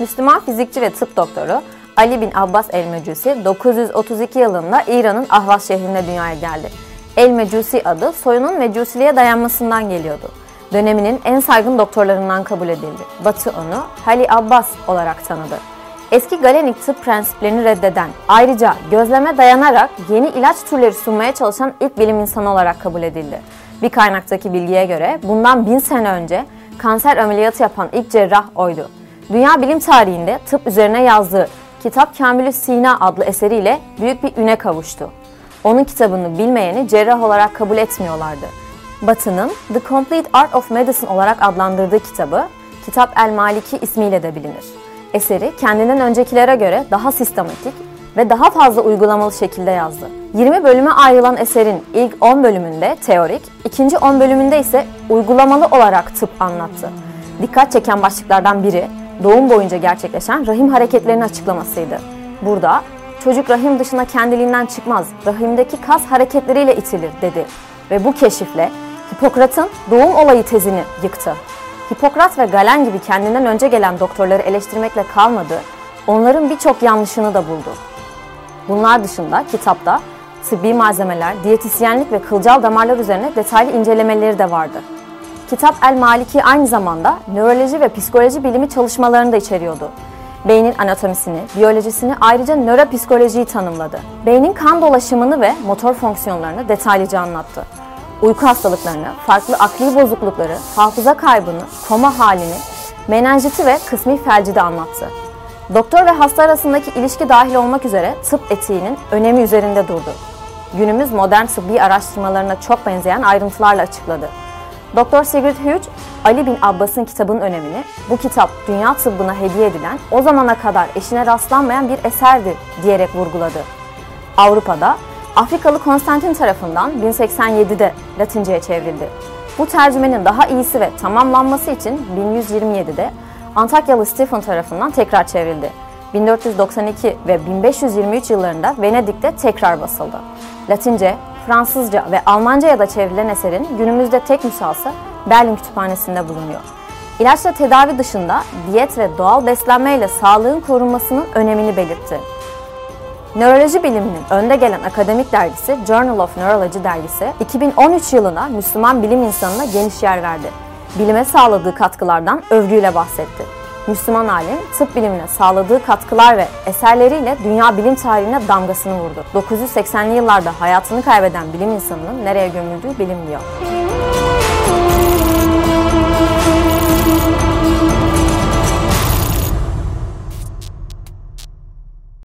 Müslüman fizikçi ve tıp doktoru Ali bin Abbas el-Mecusi 932 yılında İran'ın Ahvaz şehrinde dünyaya geldi. El-Mecusi adı soyunun Mecusiliğe dayanmasından geliyordu. Döneminin en saygın doktorlarından kabul edildi. Batı onu Hali Abbas olarak tanıdı. Eski Galenik tıp prensiplerini reddeden, ayrıca gözleme dayanarak yeni ilaç türleri sunmaya çalışan ilk bilim insanı olarak kabul edildi. Bir kaynaktaki bilgiye göre bundan bin sene önce kanser ameliyatı yapan ilk cerrah oydu. Dünya bilim tarihinde tıp üzerine yazdığı Kitap Kamilü Sina adlı eseriyle büyük bir üne kavuştu. Onun kitabını bilmeyeni cerrah olarak kabul etmiyorlardı. Batı'nın The Complete Art of Medicine olarak adlandırdığı kitabı Kitap El Maliki ismiyle de bilinir. Eseri kendinden öncekilere göre daha sistematik ve daha fazla uygulamalı şekilde yazdı. 20 bölüme ayrılan eserin ilk 10 bölümünde teorik, ikinci 10 bölümünde ise uygulamalı olarak tıp anlattı. Dikkat çeken başlıklardan biri doğum boyunca gerçekleşen rahim hareketlerini açıklamasıydı. Burada çocuk rahim dışına kendiliğinden çıkmaz, rahimdeki kas hareketleriyle itilir dedi ve bu keşifle Hipokrat'ın doğum olayı tezini yıktı. Hipokrat ve Galen gibi kendinden önce gelen doktorları eleştirmekle kalmadı, onların birçok yanlışını da buldu. Bunlar dışında kitapta tıbbi malzemeler, diyetisyenlik ve kılcal damarlar üzerine detaylı incelemeleri de vardı. Kitap El Maliki aynı zamanda nöroloji ve psikoloji bilimi çalışmalarını da içeriyordu. Beynin anatomisini, biyolojisini ayrıca nöropsikolojiyi tanımladı. Beynin kan dolaşımını ve motor fonksiyonlarını detaylıca anlattı. Uyku hastalıklarını, farklı akli bozuklukları, hafıza kaybını, koma halini, menenjiti ve kısmi felci de anlattı. Doktor ve hasta arasındaki ilişki dahil olmak üzere tıp etiğinin önemi üzerinde durdu. Günümüz modern tıbbi araştırmalarına çok benzeyen ayrıntılarla açıkladı. Dr. Sigrid Hughes, Ali bin Abbas'ın kitabının önemini, bu kitap dünya tıbbına hediye edilen, o zamana kadar eşine rastlanmayan bir eserdi diyerek vurguladı. Avrupa'da Afrikalı Konstantin tarafından 1087'de Latince'ye çevrildi. Bu tercümenin daha iyisi ve tamamlanması için 1127'de Antakyalı Stephen tarafından tekrar çevrildi. 1492 ve 1523 yıllarında Venedik'te tekrar basıldı. Latince, Fransızca ve Almanca'ya da çevrilen eserin günümüzde tek nüshası Berlin Kütüphanesi'nde bulunuyor. İlaçla tedavi dışında diyet ve doğal beslenme ile sağlığın korunmasının önemini belirtti. Nöroloji biliminin önde gelen akademik dergisi Journal of Neurology dergisi 2013 yılına Müslüman bilim insanına geniş yer verdi. Bilime sağladığı katkılardan övgüyle bahsetti. Müslüman alim tıp bilimine sağladığı katkılar ve eserleriyle dünya bilim tarihine damgasını vurdu. 980'li yıllarda hayatını kaybeden bilim insanının nereye gömüldüğü bilinmiyor.